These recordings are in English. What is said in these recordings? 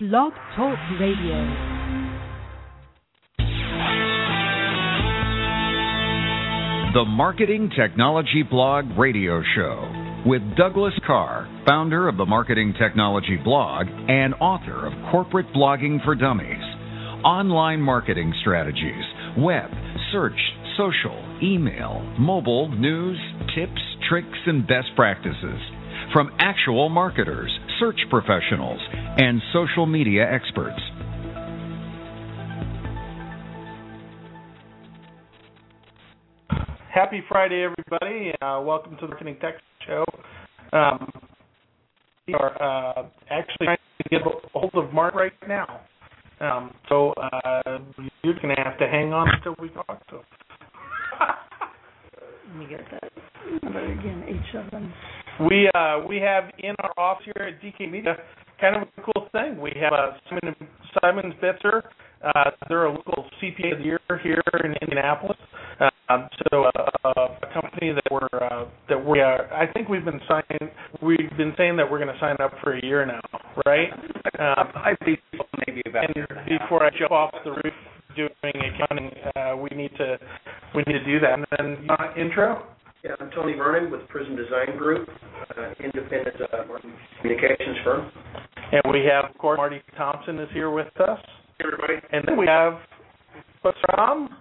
Blog Talk Radio. The Marketing Technology Blog Radio Show with Douglas Karr, founder of the Marketing Technology Blog and author of Corporate Blogging for Dummies. Online marketing strategies, web, search, social, email, mobile, news, tips, tricks, and best practices from actual marketers, search professionals, and social media experts. Happy Friday, everybody. Uh, welcome to the Marketing Tech Show. Um, we are uh, actually trying to get a hold of Mark right now. Um, so uh, you're going to have to hang on until we talk to him. Let me get that number again, eight seven. We uh, we have in our office here at DK Media kind of a cool thing. We have uh, Simon Simon Bitzer. Uh, they're a local CPA of the year here in Indianapolis. Um, so uh, a company that we're uh, that we are. I think we've been signing. We've been saying that we're going to sign up for a year now, right? Um, I think maybe about and before I jump off the roof doing accounting, uh, we need to we need to do that. And then uh, intro. Yeah, I'm Tony Vernon with Prism Design Group, uh, independent uh, communications firm. And we have, of course, Marty Thompson is here with us. Hey, everybody. And then we have what's from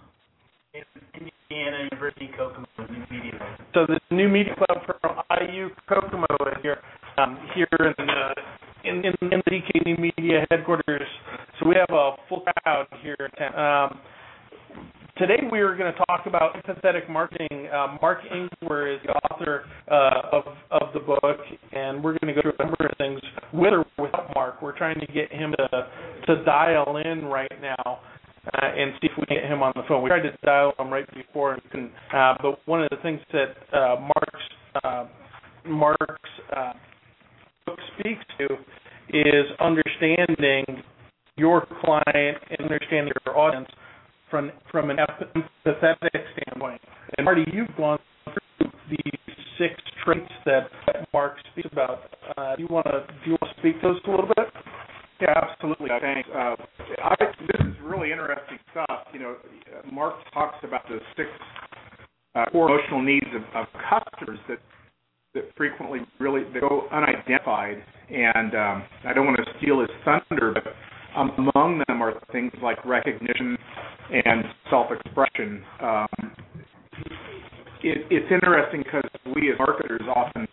Indiana University Kokomo New Media. So the new media club from IU Kokomo is here, um, here in the in, in, in the DK New Media headquarters. So we have a full crowd here in town. Um, today we are going to talk about empathetic marketing. Uh, Mark Ingwer is the author uh, of of the book, and we're going to go through a number of things with or without Mark. We're trying to get him to to dial in right now. Uh, and see if we can get him on the phone. We tried to dial him right before, and couldn't. Uh, but one of the things that uh, Mark's uh, Mark's uh, book speaks to is understanding your client and understanding your audience from from an empathetic standpoint. And Marty, you've gone through these six traits that, Mark speaks about. Uh, do you want to do you want to speak to those a little bit? Yeah, absolutely. Thanks. Uh, I, this is really interesting stuff. You know, Mark talks about the six uh, core emotional needs of, of customers that that frequently really they go unidentified. And um, I don't want to steal his thunder, but among them are things like recognition and self-expression. Um, it, it's interesting because we as marketers often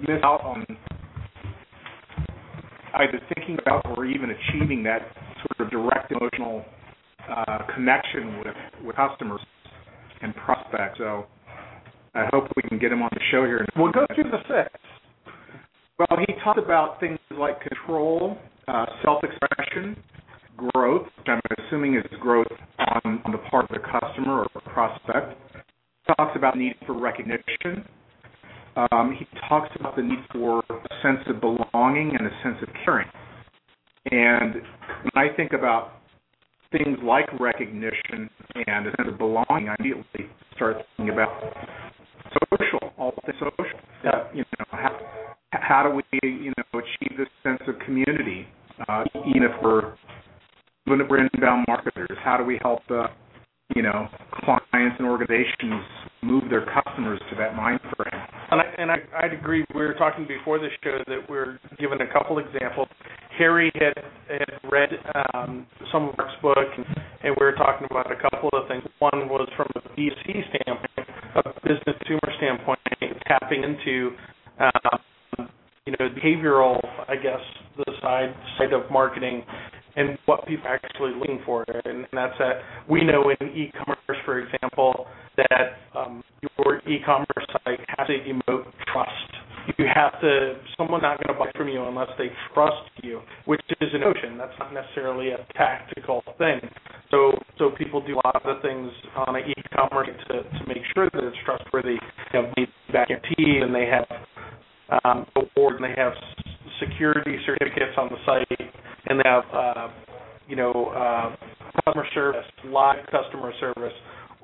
miss out on either thinking about or even achieving that sort of direct emotional uh, connection with, with customers and prospects. So I hope we can get him on the show here. We'll go through the six. Well, he talked about things like control, self-expression, growth, which I'm assuming is growth on, on the part of the customer or prospect. He talks about need for recognition, um, he talks about the need for a sense of belonging and a sense of caring. And when I think about things like recognition and a sense of belonging, I immediately start thinking about social, all things social. Uh, you know, how, how do we, you know, achieve this sense of community, uh, if we're inbound marketers? How do we help, uh, you know, clients and organizations move their customers to that mind frame? And, I, I'd agree. We were talking before the show that we are given a couple examples. Harry had had read um, some of Mark's book, and, and we were talking about a couple of things. One was from a B2C standpoint, a business consumer standpoint, tapping into um, you know behavioral, I guess, the side side of marketing and what people are actually looking for. And, and that's that we know in e-commerce, for example, that um, your e-commerce site has to emote trust. You have to. Someone's not going to buy from you unless they trust you, which is an notion. That's not necessarily a tactical thing. So, so people do a lot of things on an e-commerce to to make sure that it's trustworthy. They have back guarantee, and they have um, awards, and they have security certificates on the site, and they have uh, you know uh, customer service, live customer service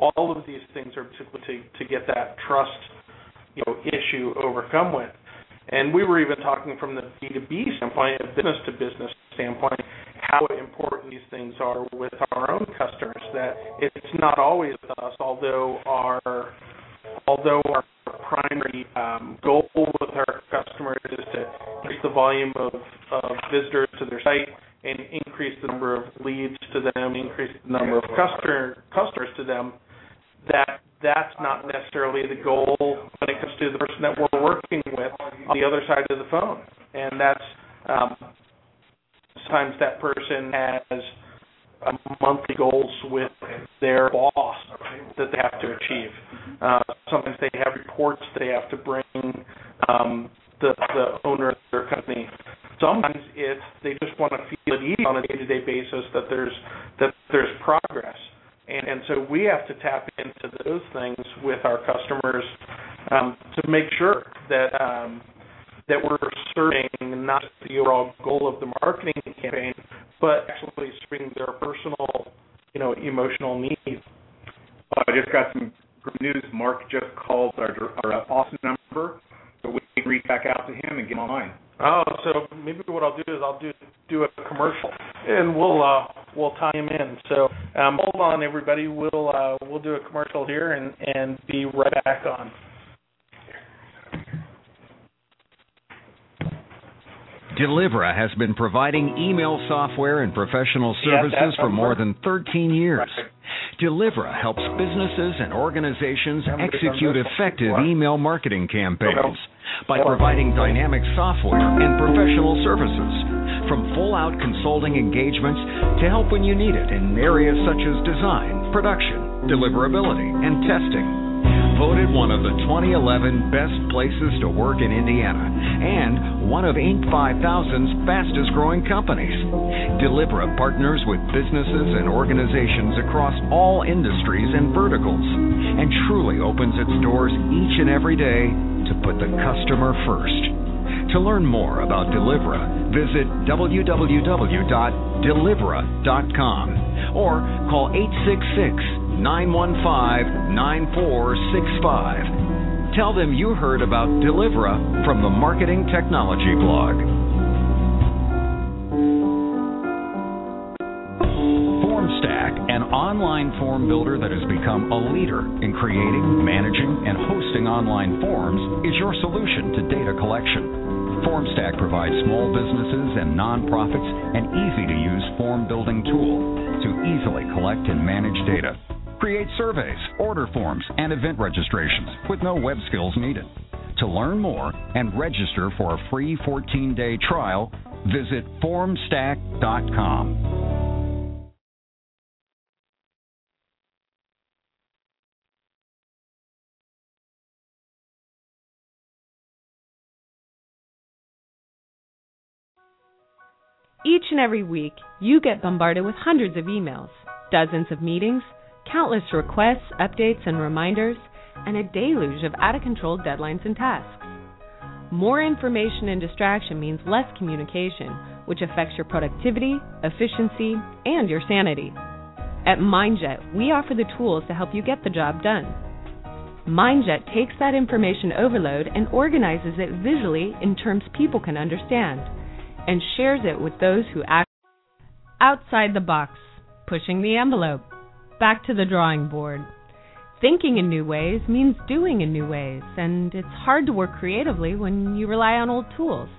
all of these things are simply to, to get that trust you know issue overcome with. And we were even talking from the B2B standpoint, business to business standpoint how important these things are with our own customers. That it's not always us, although our although our primary um, goal with our customers is to increase the volume of, of visitors to their site and increase the number of leads to them, increase the number of customer customers to them. That that's not necessarily the goal when it comes to the person that we're working with on the other side of the phone, and that's um, sometimes that person has monthly goals with their boss that they have to achieve. Uh, sometimes they have reports they have to bring um, the, the owner of their company. Sometimes it's they just want to feel at ease on a day-to-day basis that there's that there's progress, and and so we have to tap into those things with our customers um, to make sure that um, that we're serving not just the overall goal of the marketing campaign, but actually serving their personal, you know, emotional needs. I just got some good news. Mark just called our, our Austin number, so we can reach back out to him and get him online. Oh, so maybe what I'll do is I'll do do a commercial, and we'll uh, we'll tie him in. So um, hold on, everybody. We'll uh, we'll do a commercial here and and be right back on. Delivra has been providing email software and professional services for more than 13 years. Delivra helps businesses and organizations execute effective email marketing campaigns by providing dynamic software and professional services, from full out consulting engagements to help when you need it in areas such as design, production, deliverability, and testing voted one of the 2011 best places to work in Indiana and one of Inc. 5000's fastest growing companies. Delivra partners with businesses and organizations across all industries and verticals and truly opens its doors each and every day to put the customer first. To learn more about Delivra, visit www.delivra.com or call 866 915 9465. Tell them you heard about Delivra from the Marketing Technology blog. FormStack, an online form builder that has become a leader in creating, managing, and hosting online forms, is your solution to data collection. FormStack provides small businesses and nonprofits an easy to use form building tool to easily collect and manage data. Create surveys, order forms, and event registrations with no web skills needed. To learn more and register for a free 14 day trial, visit formstack.com. Each and every week, you get bombarded with hundreds of emails, dozens of meetings, countless requests, updates, and reminders, and a deluge of out of control deadlines and tasks. More information and distraction means less communication, which affects your productivity, efficiency, and your sanity. At MindJet, we offer the tools to help you get the job done. MindJet takes that information overload and organizes it visually in terms people can understand, and shares it with those who act outside the box, pushing the envelope back to the drawing board. Thinking in new ways means doing in new ways, and it's hard to work creatively when you rely on old tools.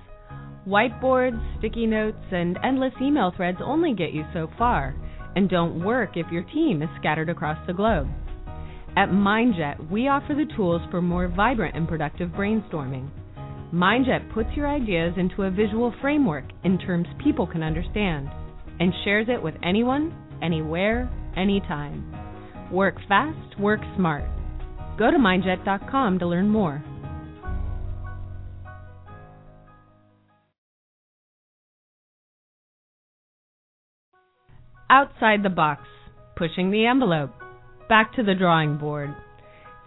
Whiteboards, sticky notes, and endless email threads only get you so far and don't work if your team is scattered across the globe. At MindJet, we offer the tools for more vibrant and productive brainstorming. MindJet puts your ideas into a visual framework in terms people can understand and shares it with anyone, anywhere, anytime. Work fast, work smart. Go to mindjet.com to learn more. Outside the box, pushing the envelope, back to the drawing board.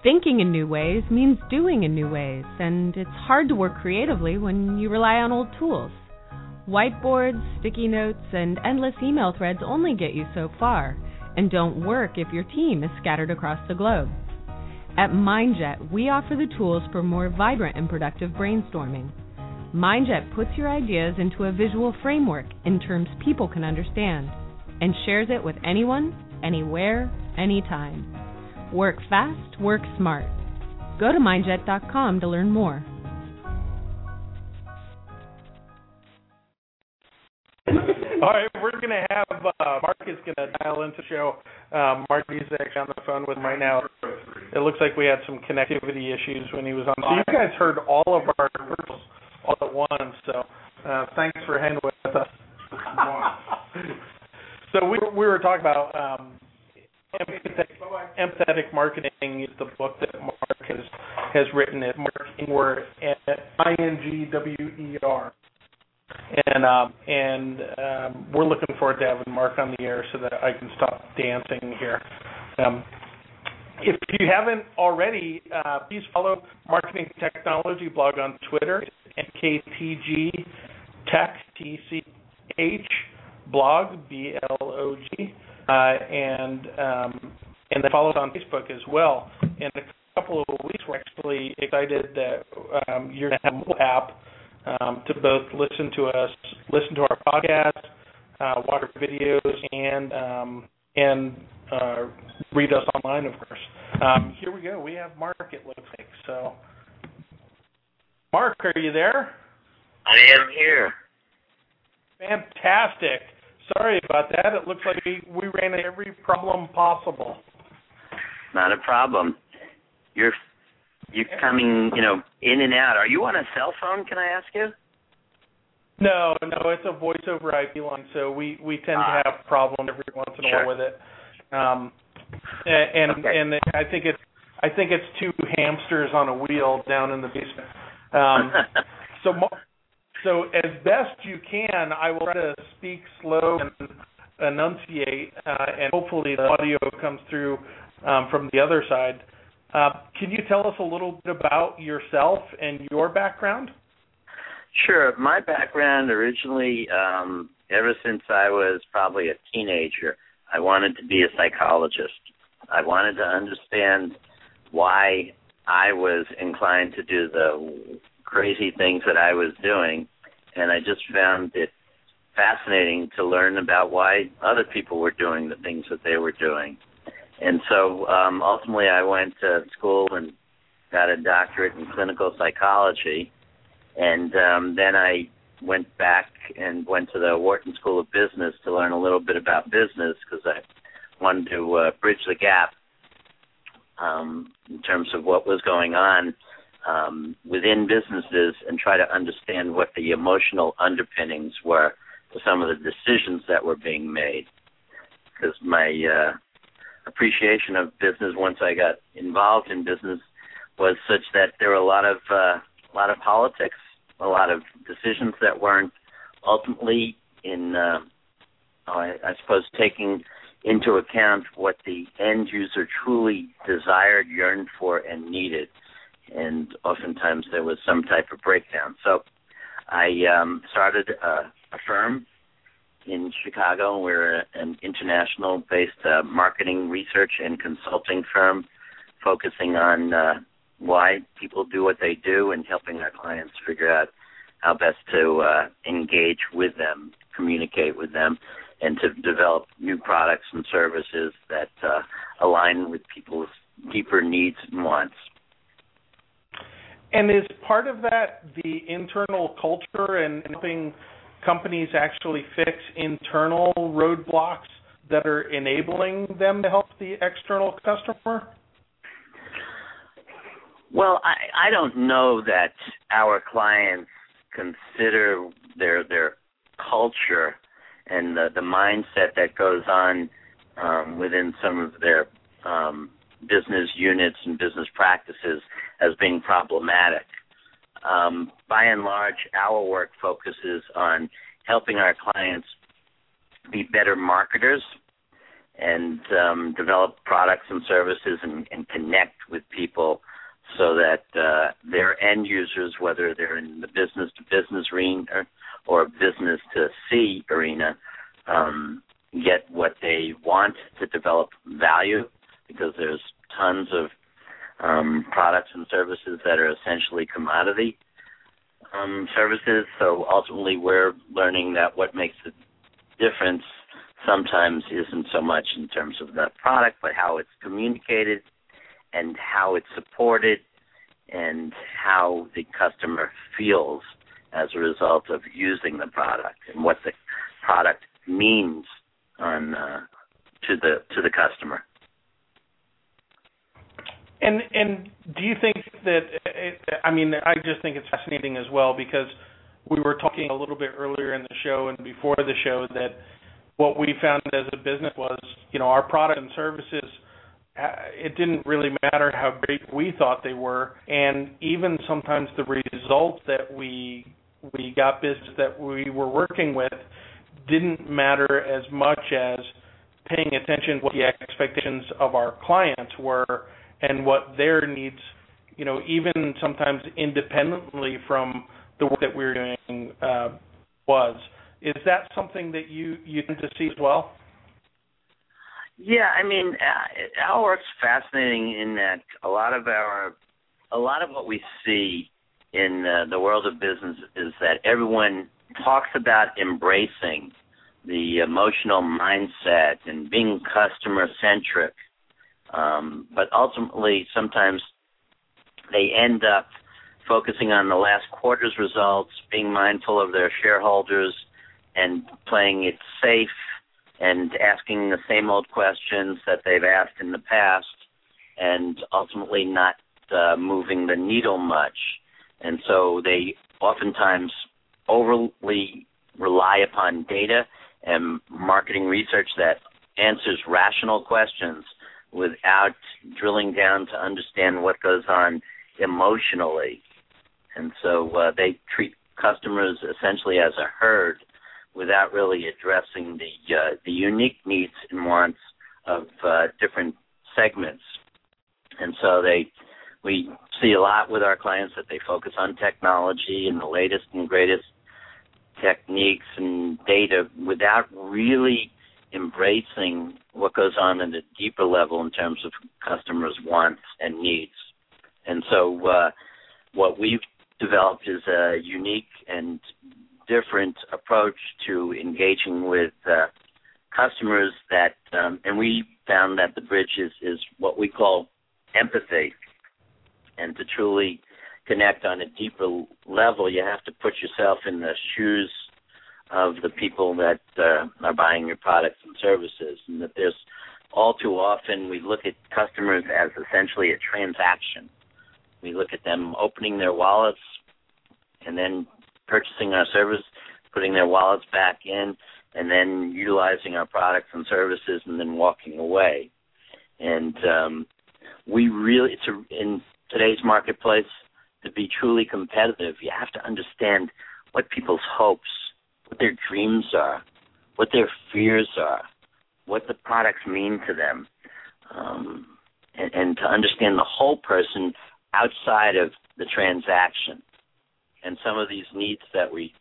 Thinking in new ways means doing in new ways, and it's hard to work creatively when you rely on old tools. Whiteboards, sticky notes, and endless email threads only get you so far and don't work if your team is scattered across the globe. At MindJet, we offer the tools for more vibrant and productive brainstorming. MindJet puts your ideas into a visual framework in terms people can understand and shares it with anyone, anywhere, anytime. Work fast, work smart. Go to mindjet.com to learn more. All right, we're going to have uh, Mark is going to dial into the show. Um, Marty's actually on the phone with him right now. It looks like we had some connectivity issues when he was on. So you guys heard all of our commercials all at once. So uh, thanks for hanging with us. so we we were talking about um, empathetic, empathetic marketing is the book that Mark has has written. It Mark Ingwer I N G W E R and um, and um, we're looking forward to having Mark on the air so that I can stop dancing here. Um, if you haven't already, uh, please follow Marketing Technology Blog on Twitter, MKTG Tech T C H blog B L O G, and um, and then follow us on Facebook as well. In a couple of weeks, we're actually excited that um, you're going to have a mobile app um, to both listen to us, listen to our podcast, uh, watch our videos, and um, and uh, read us online, of course. Um, here we go. We have Mark. It looks like so. Mark, are you there? I am here. Fantastic. Sorry about that. It looks like we, we ran into every problem possible. Not a problem. You're you're coming, you know, in and out. Are you on a cell phone? Can I ask you? No, no, it's a voice over IP line, so we we tend Ah. to have problems every once in a Sure. while with it. Um, and and, Okay. and I think it's I think it's two hamsters on a wheel down in the basement. Um, so mo- so as best you can, I will try to speak slow and enunciate, uh, and hopefully the audio comes through um, from the other side. Uh, can you tell us a little bit about yourself and your background? Sure. My background originally, um, ever since I was probably a teenager, I wanted to be a psychologist. I wanted to understand why I was inclined to do the crazy things that I was doing, and I just found it fascinating to learn about why other people were doing the things that they were doing. And so um, ultimately, I went to school and got a doctorate in clinical psychology and um, then I went back and went to the Wharton School of Business to learn a little bit about business because I wanted to uh, bridge the gap um, in terms of what was going on um, within businesses and try to understand what the emotional underpinnings were to some of the decisions that were being made. Because my uh, appreciation of business once I got involved in business was such that there were a lot of uh, a lot of politics, a lot of decisions that weren't ultimately in, uh, I, I suppose, taking into account what the end user truly desired, yearned for, and needed. And oftentimes there was some type of breakdown. So I um, started a, a firm in Chicago. We're an international based uh, marketing research and consulting firm focusing on uh, why people do what they do and helping our clients figure out how best to uh, engage with them, communicate with them, and to develop new products and services that uh, align with people's deeper needs and wants. And is part of that the internal culture and helping companies actually fix internal roadblocks that are enabling them to help the external customer? Well, I, I don't know that our clients consider their their culture and the, the mindset that goes on um, within some of their um, business units and business practices as being problematic. Um, by and large, our work focuses on helping our clients be better marketers and um, develop products and services and, and connect with people so that uh, their end users, whether they're in the business to business arena or business to C arena, um, get what they want to develop value because there's tons of um, products and services that are essentially commodity. um, services. So ultimately, we're learning that what makes the difference sometimes isn't so much in terms of the product, but how it's communicated and how it's supported and how the customer feels as a result of using the product and what the product means on uh, to the to the customer. And and do you think that I mean I just think it's fascinating as well because we were talking a little bit earlier in the show and before the show that what we found as a business was you know our product and services uh, it didn't really matter how great we thought they were. And even sometimes the results that we we got business that we were working with didn't matter as much as paying attention to what the expectations of our clients were and what their needs you know even sometimes independently from the work that we we're doing uh, was. Is that something that you you tend to see as well? Yeah, I mean, uh, our work's fascinating in that a lot of our, a lot of what we see in uh, the world of business is that everyone talks about embracing the emotional mindset and being customer centric, um, but ultimately sometimes they end up focusing on the last quarter's results, being mindful of their shareholders, and playing it safe and asking the same old questions that they've asked in the past and ultimately not uh, moving the needle much. And so they oftentimes overly rely upon data and marketing research that answers rational questions without drilling down to understand what goes on emotionally. And so uh, they treat customers essentially as a herd without really addressing the uh, the unique needs and wants of uh, different segments. And so they we see a lot with our clients that they focus on technology and the latest and greatest techniques and data without really embracing what goes on at a deeper level in terms of customers' wants and needs. And so uh, what we've developed is a unique and different approach to engaging with uh, customers that, um, and we found that the bridge is, is what we call empathy. And to truly connect on a deeper level, you have to put yourself in the shoes of the people that uh, are buying your products and services, and that there's all too often we look at customers as essentially a transaction. We look at them opening their wallets and then purchasing our service, putting their wallets back in, and then utilizing our products and services, and then walking away. And um, we really, in today's marketplace, to be truly competitive, you have to understand what people's hopes, what their dreams are, what their fears are, what the products mean to them, um, and, and to understand the whole person outside of the transaction and some of these needs that we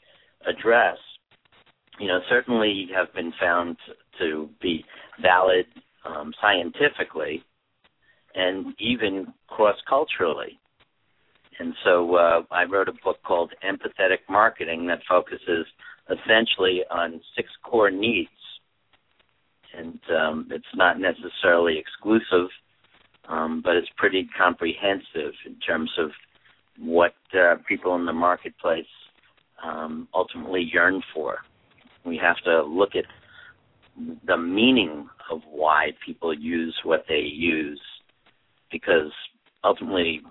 address, you know, certainly have been found to be valid um, scientifically and even cross culturally. And so uh, I wrote a book called Empathetic Marketing that focuses essentially on six core needs. And um, it's not necessarily exclusive, um, but it's pretty comprehensive in terms of what uh, people in the marketplace um, ultimately yearn for. We have to look at the meaning of why people use what they use, because ultimately,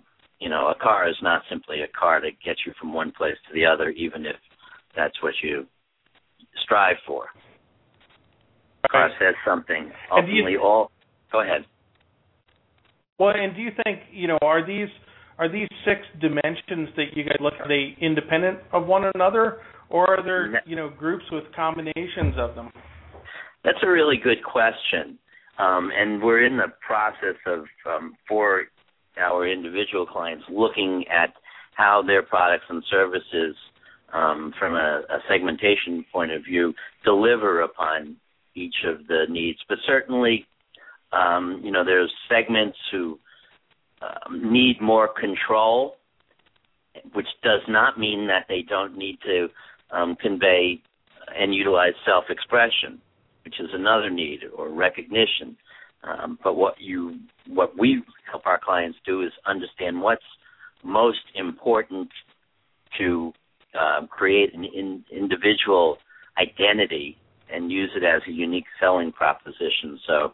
you know, a car is not simply a car to get you from one place to the other, even if that's what you strive for. A car says something. Ultimately, you, all. Go ahead. Well, and do you think you know are these are these six dimensions that you guys look at are they independent of one another or are there you know groups with combinations of them that's a really good question um, and we're in the process of um, for our individual clients looking at how their products and services um, from a, a segmentation point of view deliver upon each of the needs but certainly um, you know there's segments who um, need more control which does not mean that they don't need to um, convey and utilize self-expression, which is another need, or recognition. Um, but what you, what we help our clients do is understand what's most important to uh, create an in, individual identity and use it as a unique selling proposition so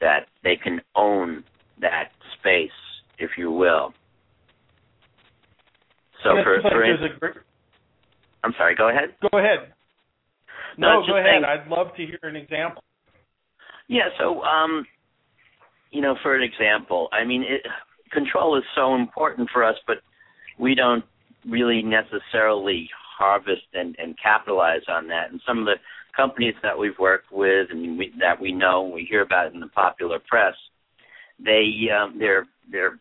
that they can own that space, if you will. So for, for great... I'm sorry, go ahead. Go ahead. No, no go ahead. Saying, I'd love to hear an example. Yeah, so um you know, for an example, I mean, it, control is so important for us, but we don't really necessarily harvest and, and capitalize on that. And some of the companies that we've worked with and we, that we know and we hear about in the popular press, they um, they're they're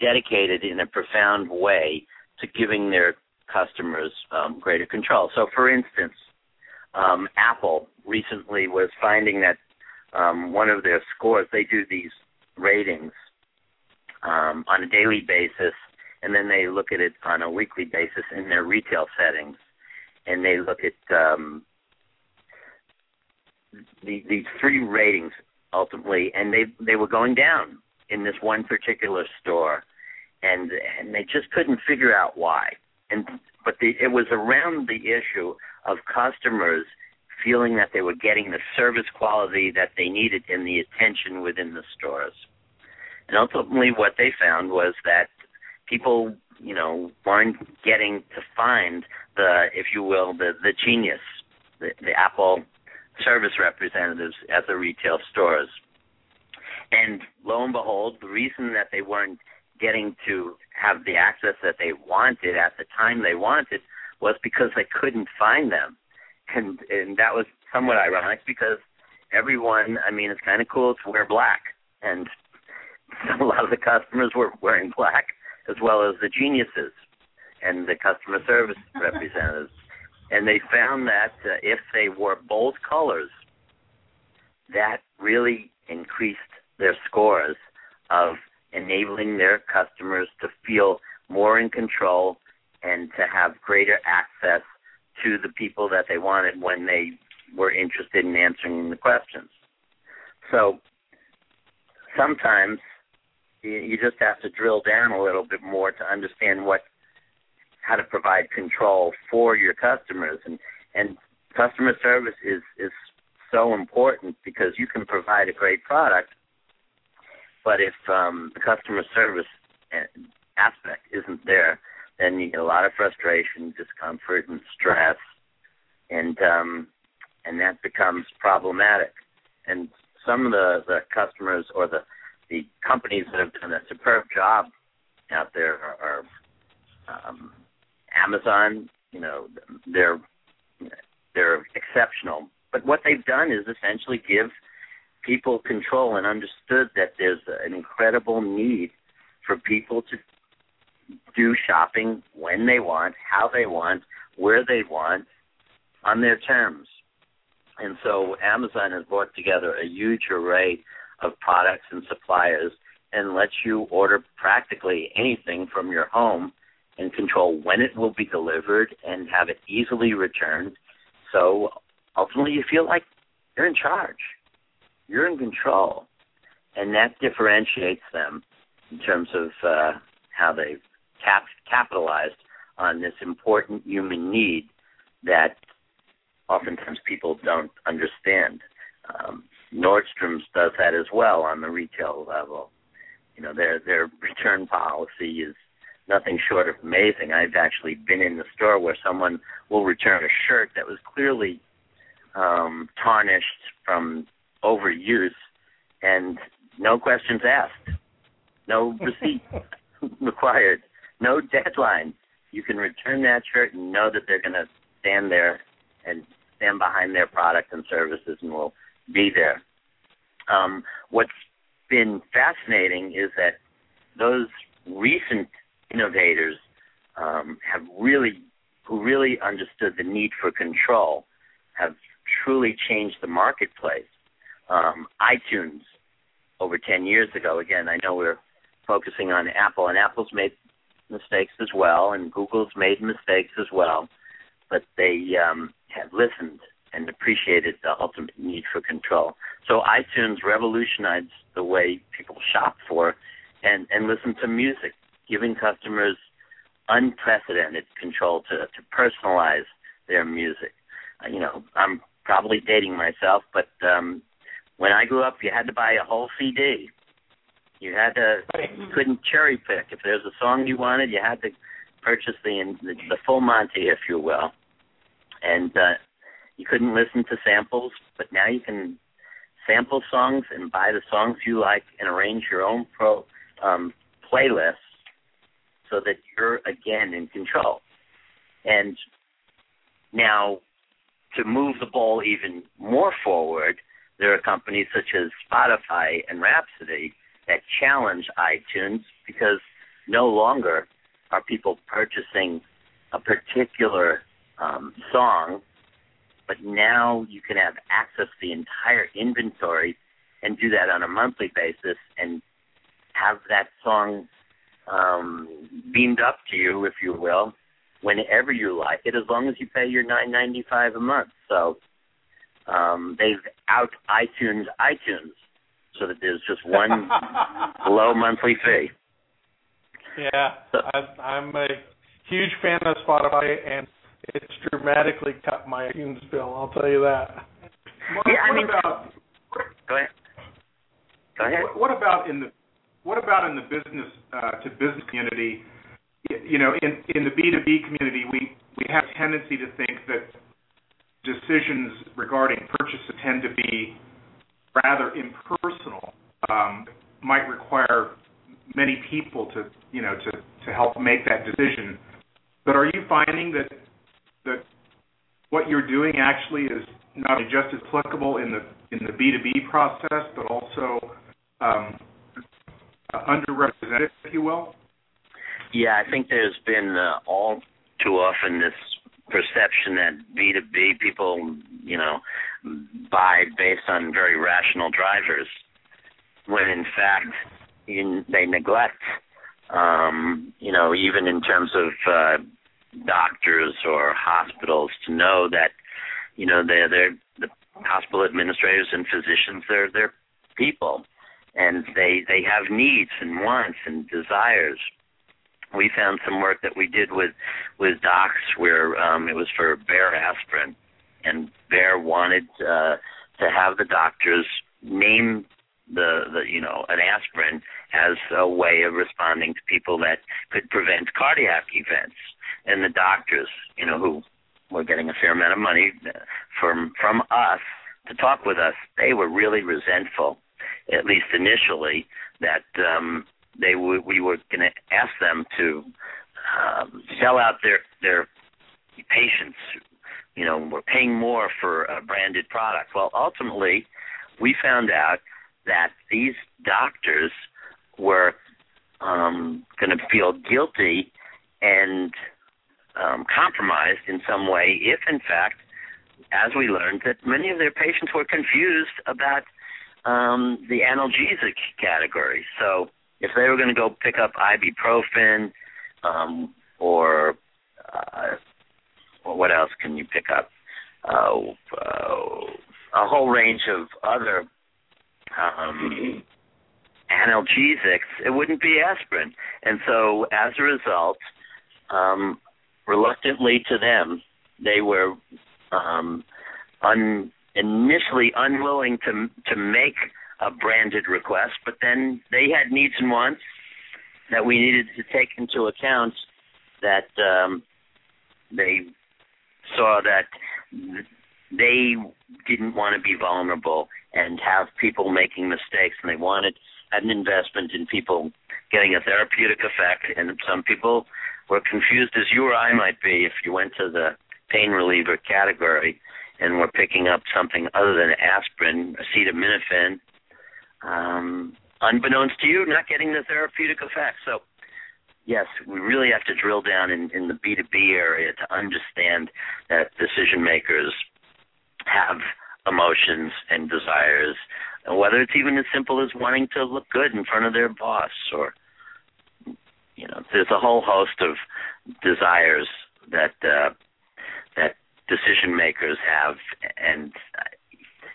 dedicated in a profound way to giving their customers um, greater control. So, for instance, um, Apple recently was finding that um, one of their scores, they do these ratings um, on a daily basis, and then they look at it on a weekly basis in their retail settings, and they look at um, the, these three ratings ultimately, and they they were going down in this one particular store, and and they just couldn't figure out why. And but the, it was around the issue of customers feeling that they were getting the service quality that they needed and the attention within the stores. And ultimately, what they found was that people, you know, weren't getting to find the, if you will, the the genius, the, the Apple service representatives at the retail stores. And lo and behold, the reason that they weren't getting to have the access that they wanted at the time they wanted was because they couldn't find them. And and that was somewhat ironic because everyone, I mean, it's kind of cool to wear black, and a lot of the customers were wearing black as well as the geniuses and the customer service representatives and they found that uh, if they wore bold colors, that really increased their scores of enabling their customers to feel more in control and to have greater access to the people that they wanted when they were interested in answering the questions. So sometimes you just have to drill down a little bit more to understand what how to provide control for your customers. And and customer service is is so important because you can provide a great product but if um the customer service aspect isn't there then you get a lot of frustration discomfort and stress and um and that becomes problematic. And some of the the customers or the the companies that have done a superb job out there are, are um, Amazon, you know, they're they're exceptional. But what they've done is essentially give people control and understood that there's an incredible need for people to do shopping when they want, how they want, where they want, on their terms. And so Amazon has brought together a huge array of products and suppliers and lets you order practically anything from your home and control when it will be delivered and have it easily returned. So ultimately, you feel like you're in charge, you're in control, and that differentiates them in terms of uh, how they've cap- capitalized on this important human need that oftentimes people don't understand. Um, Nordstrom's does that as well on the retail level. You know, their their return policy is nothing short of amazing. I've actually been in the store where someone will return a shirt that was clearly um, tarnished from overuse, and no questions asked, no receipt required, no deadline. You can return that shirt and know that they're going to stand there and stand behind their product and services and will be there. Um, what's been fascinating is that those recent innovators um, have really, who really understood the need for control, have truly changed the marketplace. Um, iTunes over 10 years ago, again, I know we're focusing on Apple, and Apple's made mistakes as well, and Google's made mistakes as well, but they um, have listened and appreciated the ultimate need for control. So iTunes revolutionized the way people shop for and, and listen to music, giving customers unprecedented control to, to personalize their music. Uh, you know, I'm probably dating myself, but um, when I grew up, you had to buy a whole CD. You had to, you couldn't cherry pick. If there's a song you wanted, you had to purchase the the, the full Monty, if you will. And uh, you couldn't listen to samples, but now you can sample songs and buy the songs you like and arrange your own pro um, playlist so that you're again in control. And now, to move the ball even more forward, there are companies such as Spotify and Rhapsody that challenge iTunes because no longer are people purchasing a particular um, song but now you can have access to the entire inventory and do that on a monthly basis and have that song um, beamed up to you, if you will, whenever you like it, as long as you pay your nine ninety five a month. So um, they've out iTunes iTunes so that there's just one low monthly fee. Yeah, so, I, I'm a huge fan of Spotify, and it's dramatically cut my iTunes bill. I'll tell you that. What, yeah, I mean, about, go ahead. Go ahead. What, what about in the what about in the business uh, to business community? You know, in in the B two B community, we we have a tendency to think that decisions regarding purchases tend to be rather impersonal. Um, might require many people to you know to to help make that decision. But are you finding that that what you're doing actually is not just as applicable in the in the B2B process, but also um, underrepresented, if you will? Yeah, I think there's been uh, all too often this perception that B2B people, you know, buy based on very rational drivers, when in fact in, they neglect, um, you know, even in terms of uh, doctors or hospitals to know that you know they're they're the hospital administrators and physicians they're they're people. And they they have needs and wants and desires. We found some work that we did with with docs where um it was for Bayer aspirin. And Bayer wanted uh to have the doctors name the the you know an aspirin as a way of responding to people that could prevent cardiac events and the doctors, you know, who were getting a fair amount of money from from us to talk with us, they were really resentful, at least initially, that um, they w- we were going to ask them to um, sell out their their patients. You know, we're paying more for a branded product. Well, ultimately, we found out that these doctors were um, going to feel guilty and um, compromised in some way if, in fact, as we learned, that many of their patients were confused about um, the analgesic category. So if they were going to go pick up ibuprofen um, or uh, what else can you pick up? Uh, uh, a whole range of other um, analgesics, it wouldn't be aspirin. And so as a result, um, reluctantly to them, they were um, un, initially unwilling to to make a branded request, but then they had needs and wants that we needed to take into account. That um, they saw that they didn't want to be vulnerable and have people making mistakes, and they wanted an investment in people getting a therapeutic effect. And some people were confused as you or I might be if you went to the pain reliever category and were picking up something other than aspirin, acetaminophen, um, unbeknownst to you, not getting the therapeutic effect. So, yes, we really have to drill down in, in the B2B area to understand that decision makers have emotions and desires, whether it's even as simple as wanting to look good in front of their boss or you know, there's a whole host of desires that uh, that decision makers have, and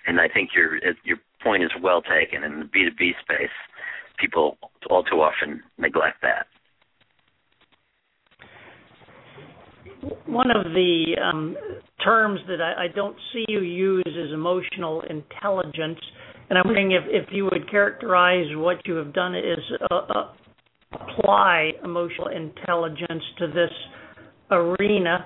and I think your your point is well taken. In the B2B space, people all too often neglect that. One of the um, terms that I, I, don't see you use is emotional intelligence, and I'm wondering if, if you would characterize what you have done is uh, uh, apply emotional intelligence to this arena.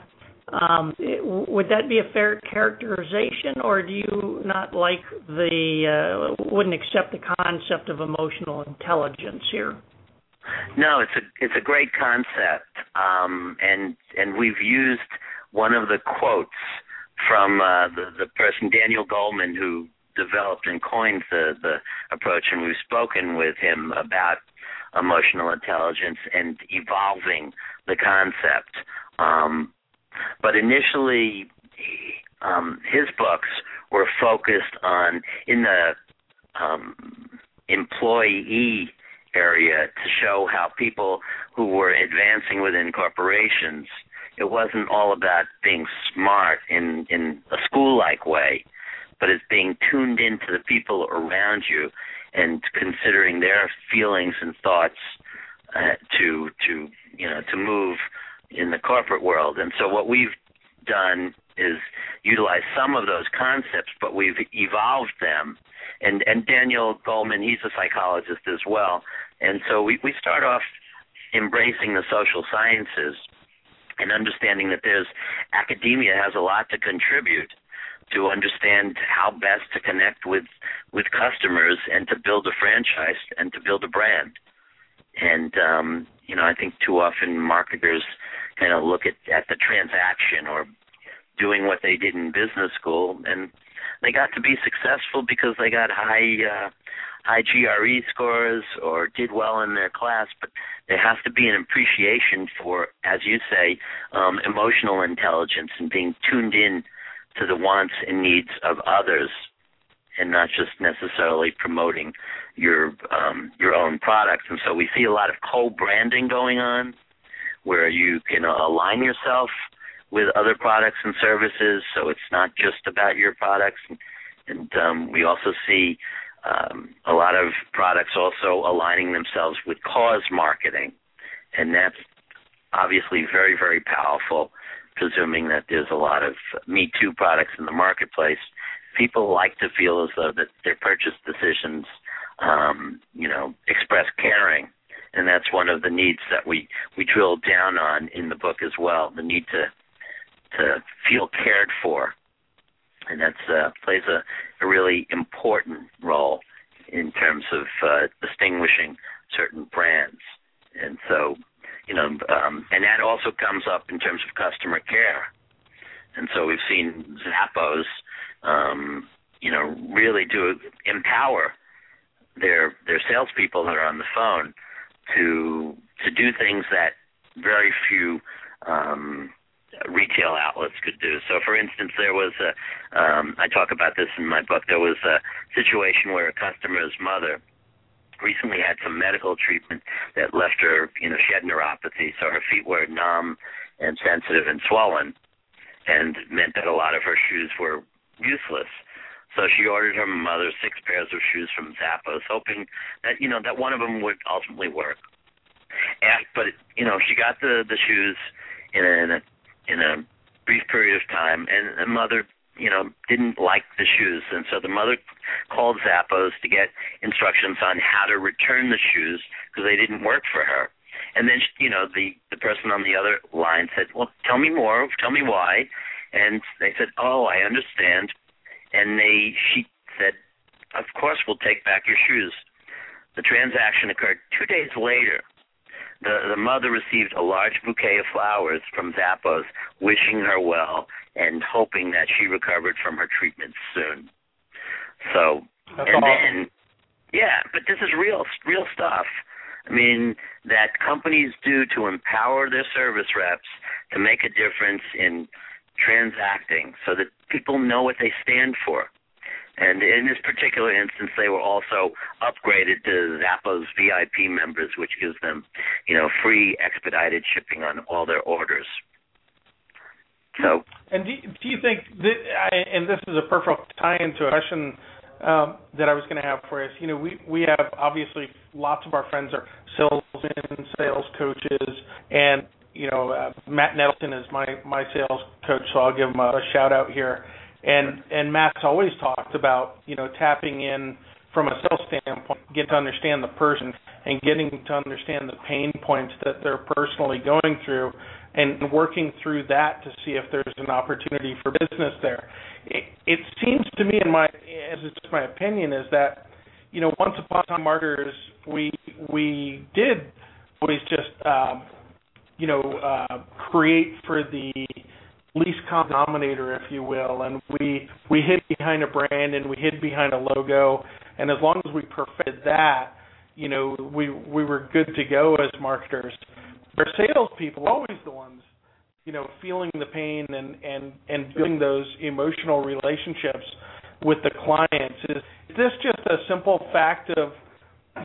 Um, it, would that be a fair characterization, or do you not like the uh, wouldn't accept the concept of emotional intelligence here? No, it's a it's a great concept, um, and and we've used one of the quotes from uh, the the person Daniel Goleman who developed and coined the the approach, and we've spoken with him about emotional intelligence and evolving the concept. Um, but initially, um, his books were focused on in the um, employee area to show how people who were advancing within corporations it wasn't all about being smart in in a school like way but it's being tuned into the people around you and considering their feelings and thoughts uh, to to you know to move in the corporate world. And so what we've done is utilize some of those concepts but we've evolved them. And and Daniel Goleman he's a psychologist as well. And so we, we start off embracing the social sciences and understanding that there's academia has a lot to contribute to understand how best to connect with with customers and to build a franchise and to build a brand. And um, you know, I think too often marketers kind of look at at the transaction or doing what they did in business school and they got to be successful because they got high uh high GRE scores or did well in their class, but there has to be an appreciation for, as you say, um, emotional intelligence and being tuned in to the wants and needs of others, and not just necessarily promoting your um, your own products. And so we see a lot of co-branding going on, where you can align yourself with other products and services, so it's not just about your products. And, and um, we also see um, a lot of products also aligning themselves with cause marketing, and that's obviously very, very powerful. Presuming that there's a lot of Me Too products in the marketplace, people like to feel as though that their purchase decisions, um, you know, express caring, and that's one of the needs that we we drill down on in the book as well. The need to to feel cared for and that uh, plays a, a really important role in terms of uh, distinguishing certain brands. And so, you know, um, and that also comes up in terms of customer care. And so we've seen Zappos, um, you know, really do empower their their salespeople that are on the phone to to do things that very few um, retail outlets could do. So, for instance, there was a, um, I talk about this in my book, there was a situation where a customer's mother recently had some medical treatment that left her, you know, she had neuropathy, so her feet were numb and sensitive and swollen, and meant that a lot of her shoes were useless. So she ordered her mother six pairs of shoes from Zappos, hoping that you know that one of them would ultimately work. And, but you know, she got the the shoes in a, in a in a brief period of time, and the mother, you know, didn't like the shoes, and so the mother called Zappos to get instructions on how to return the shoes because they didn't work for her. And then, you know, the the person on the other line said, "Well, tell me more. Tell me why." And they said, "Oh, I understand." And they she said, "Of course, we'll take back your shoes." The transaction occurred two days later the the mother received a large bouquet of flowers from Zappos, wishing her well and hoping that she recovered from her treatment soon. So, That's and awesome. then, yeah, but this is real real stuff. I mean, that companies do to empower their service reps to make a difference in transacting so that people know what they stand for. And in this particular instance, they were also upgraded to Zappos VIP members, which gives them, you know, free expedited shipping on all their orders. So, and do, do you think that, and this is a perfect tie into a question um, that I was going to have for us. You know, we we have obviously lots of our friends are salesmen, sales coaches, and you know, uh, Matt Nettleton is my my sales coach, so I'll give him a shout out here. And and Matt's always talked about you know tapping in from a sales standpoint, get to understand the person and getting to understand the pain points that they're personally going through, and working through that to see if there's an opportunity for business there. It, it seems to me, in my as it's just my opinion, is that you know once upon a time, marketers we we did always just um, you know uh, create for the least common denominator, if you will, and we we hid behind a brand and we hid behind a logo, and as long as we perfected that, you know, we we were good to go as marketers. Our salespeople were always the ones, you know, feeling the pain and and and building those emotional relationships with the clients. Is this just a simple fact of,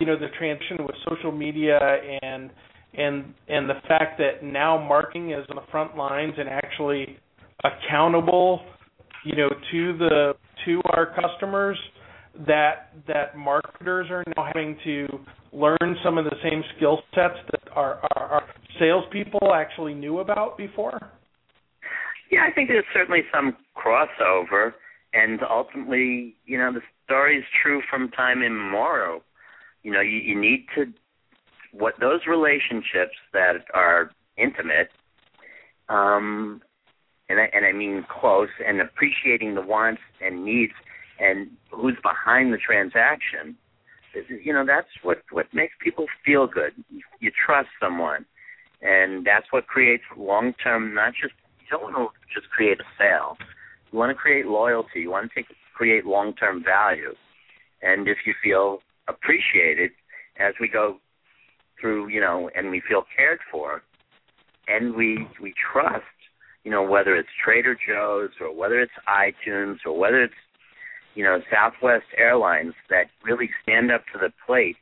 you know, the transition with social media and and and the fact that now marketing is on the front lines and actually accountable, you know, to the to our customers that that marketers are now having to learn some of the same skill sets that our, our, our salespeople actually knew about before? Yeah, I think there's certainly some crossover, and ultimately, you know, the story is true from time immemorial. You know, you, you need to what those relationships that are intimate, um, and I, and I mean close, and appreciating the wants and needs and who's behind the transaction. You know, that's what what makes people feel good. You, trust someone, and that's what creates long term. Not just you don't want to just create a sale. You want to create loyalty. You want to take, create long term value. And if you feel appreciated as we go through, you know, and we feel cared for, and we we trust, you know, whether it's Trader Joe's or whether it's iTunes or whether it's you know, Southwest Airlines that really stand up to the plate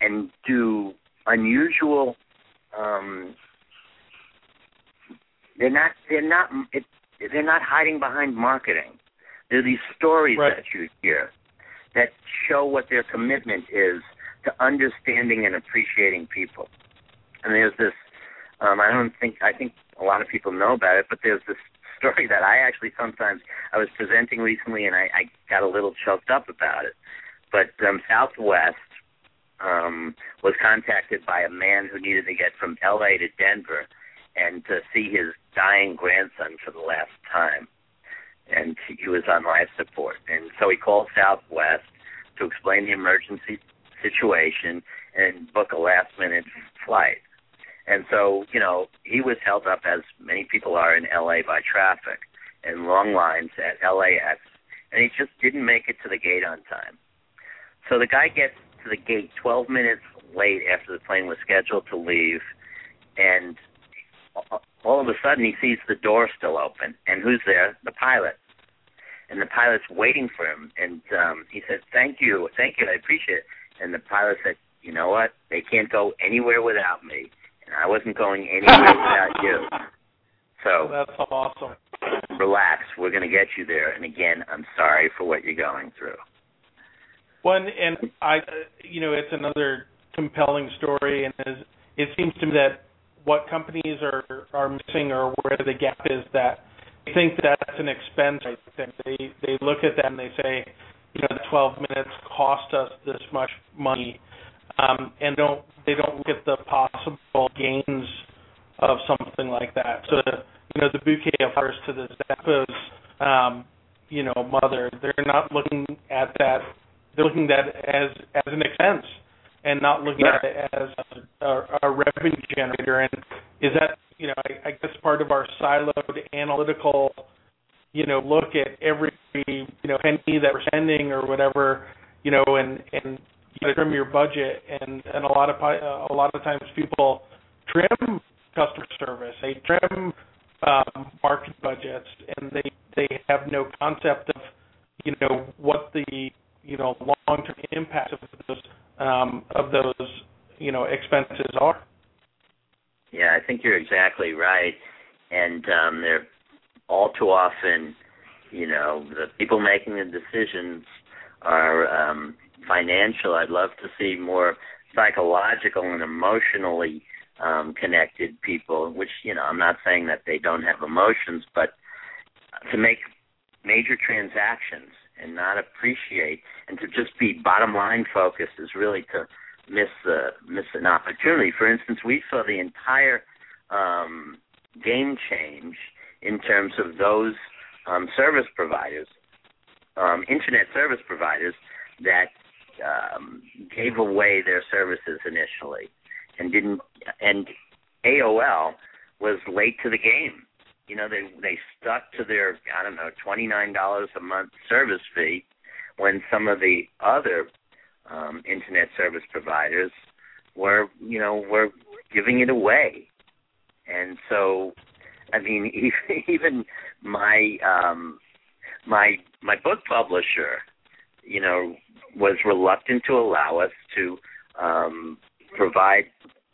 and do unusual um they're not they're not it, they're not hiding behind marketing. There are these stories right. that you hear that show what their commitment is to understanding and appreciating people. And there's this um I don't think I think a lot of people know about it, but there's this story that I actually sometimes I was presenting recently, and I, I got a little choked up about it. But um, Southwest um, was contacted by a man who needed to get from L.A. to Denver and to see his dying grandson for the last time, and he was on life support. And so he called Southwest to explain the emergency situation and book a last minute flight. And so, you know, he was held up as many people are in LA by traffic and long lines at LAX, and he just didn't make it to the gate on time. So the guy gets to the gate 12 minutes late after the plane was scheduled to leave, and all of a sudden he sees the door still open, and who's there? The pilot. And the pilot's waiting for him, and um, he said, "Thank you, thank you, I appreciate it." And the pilot said, "You know what? They can't go anywhere without me." and I wasn't going anywhere without you. So that's awesome. Relax, we're going to get you there. And again, I'm sorry for what you're going through. One and I, you know, it's another compelling story, and it seems to me that what companies are are missing or where the gap is that they think that's an expense. I think they they look at that and they say, you know, the 12 minutes cost us this much money um, and don't they don't look at the possible gains of something like that. So, the, you know, the bouquet of flowers to the Zappos, um, you know, mother, they're not looking at that. They're looking at it as as an expense and not looking at it as a, a, a revenue generator. And is that, you know, I, I guess part of our siloed analytical, you know, look at every, you know, penny that we're spending or whatever, you know, and and you trim your budget, and and a lot of a lot of times people trim customer service, they trim um, market budgets, and they they have no concept of you know what the you know long-term impact of those um, of those you know expenses are. Yeah, I think you're exactly right, and um, they're all too often, you know, the people making the decisions are um, financial. I'd love to see more psychological and emotionally um, connected people. Which you know, I'm not saying that they don't have emotions, but to make major transactions and not appreciate and to just be bottom line focused is really to miss miss an opportunity. For instance, we saw the entire um, game change in terms of those um, service providers, um, internet service providers that um, gave away their services initially and didn't and AOL was late to the game. You know, they they stuck to their I don't know twenty nine dollars a month service fee when some of the other um, internet service providers were you know were giving it away, and so I mean even my um, my my book publisher, you know, was reluctant to allow us to um, provide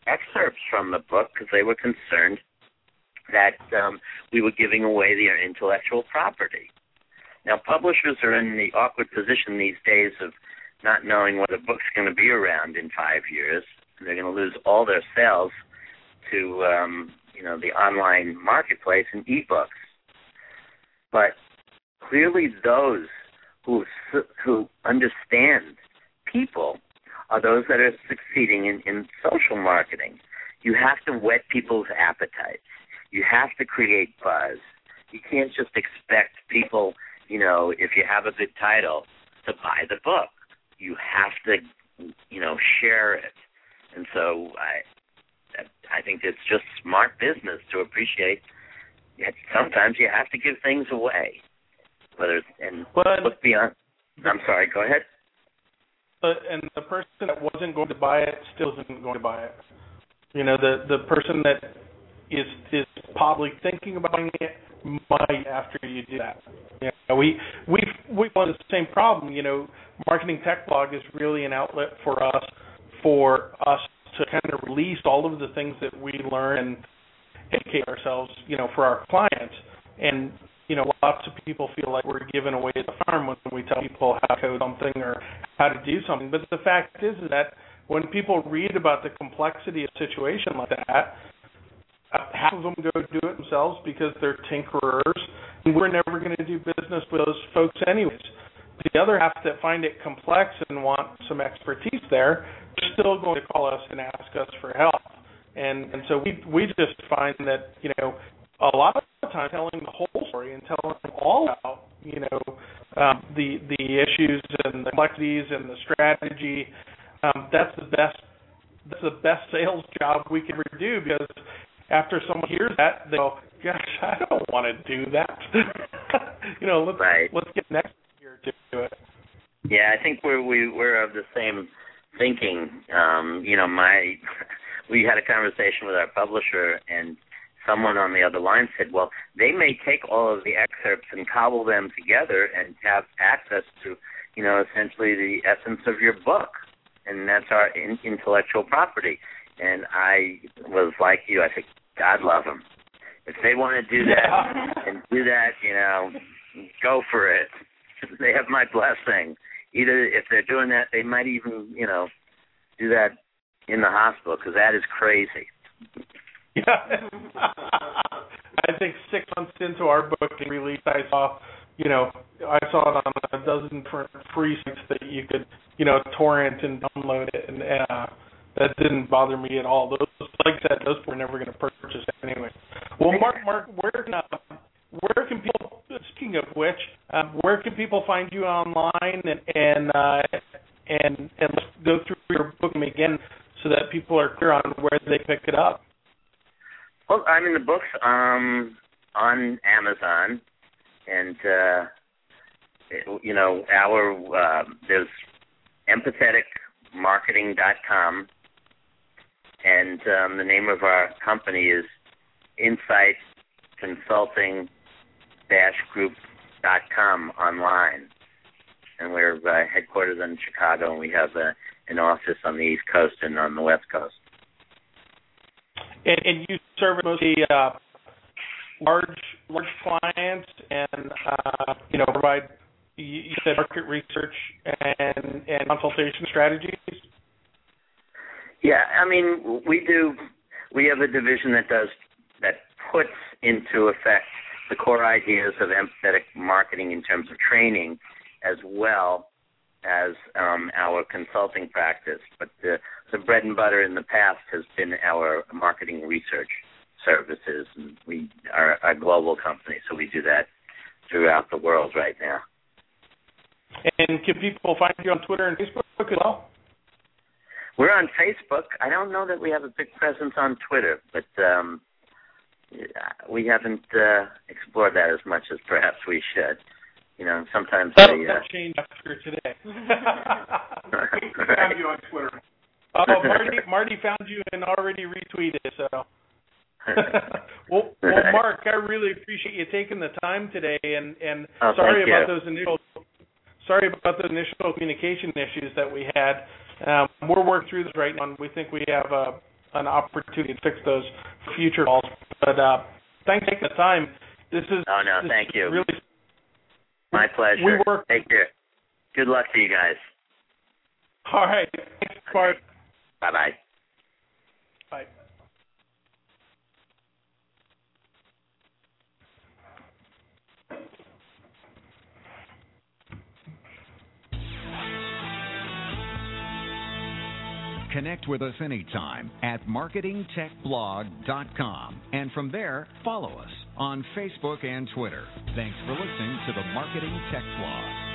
excerpts from the book because they were concerned that um, we were giving away their intellectual property. Now, publishers are in the awkward position these days of not knowing whether a book's going to be around in five years, and they're going to lose all their sales to um, you know the online marketplace and ebooks. But clearly, those who who understand people are those that are succeeding in, in social marketing. You have to whet people's appetites. You have to create buzz. You can't just expect people, you know, if you have a good title, to buy the book. You have to, you know, share it. And so I, I think it's just smart business to appreciate. That sometimes you have to give things away, whether and but, look beyond. I'm sorry. Go ahead but and the person that wasn't going to buy it still isn't going to buy it. You know, the the person that is is probably thinking about buying it might after you do that. You know, we we we have the same problem. You know, marketing tech blog is really an outlet for us for us to kind of release all of the things that we learn and educate ourselves. You know, for our clients and you know, lots of people feel like we're giving away the farm when we tell people how to code something or how to do something. But the fact is, that when people read about the complexity of a situation like that, uh, half of them go do it themselves because they're tinkerers, and we're never going to do business with those folks anyways. The other half that find it complex and want some expertise there, still going to call us and ask us for help. And and so we we just find that you know a lot of the time telling the whole story and telling them all about you know um, the the issues and the complexities and the strategy. Um, that's the best that's the best sales job we can ever do because after someone hears that they go, "Gosh, I don't want to do that." you know, let's right. let's get next year to do it. Yeah, I think we're we, we're of the same thinking. Um, you know, my we had a conversation with our publisher and someone on the other line said, well, they may take all of the excerpts and cobble them together and have access to, you know, essentially the essence of your book, and that's our in- intellectual property. And I was like you. I said, God love them. If they want to do that and do that, you know, go for it. They have my blessing. Either if they're doing that, they might even, you know, do that in the hospital because that is crazy. Yeah. I think six months into our book release, I saw, you know, I saw it on a dozen different free sites that you could, you know, torrent and download it, and uh, that didn't bother me at all. Those, like I said, those were never going to purchase anyway. Well, Mark, Mark, where can uh, where can people? Speaking of which, um, where can people find you online and and uh, and and go through your book again so that people are clear on where they pick it up. Well, I mean the books um on Amazon, and uh, you know our uh, there's empatheticmarketing.com, and um, the name of our company is Insight Consulting Dash Group dot com online. And we're uh, headquarters in Chicago, and we have uh, an office on the East Coast and on the West Coast. And, and you service mostly uh, large large clients, and uh, you know provide you said market research and and consultation strategies. Yeah, I mean we do. We have a division that does that puts into effect the core ideas of empathetic marketing in terms of training, as well as um, our consulting practice. But the, the bread and butter in the past has been our marketing research services. And we are a global company, so we do that throughout the world right now. And can people find you on Twitter and Facebook as well? We're on Facebook. I don't know that we have a big presence on Twitter, but um, we haven't uh, explored that as much as perhaps we should. You know, sometimes that, they, uh, that changed after today. found you on Twitter. Oh, Marty, Marty found you and already retweeted. So, well, well, Mark, I really appreciate you taking the time today, and and oh, sorry about you. those initial sorry about those initial communication issues that we had. Um, we're working through this right now, and we think we have a an opportunity to fix those future calls. But uh, thanks for taking the time. This is oh no, thank you. Really, my pleasure. We work. Take care. Good luck to you guys. All right. Thanks, Bart. Bye bye. Bye. Connect with us anytime at marketingtechblog.com. And from there, follow us on Facebook and Twitter. Thanks for listening to the Marketing Tech Blog.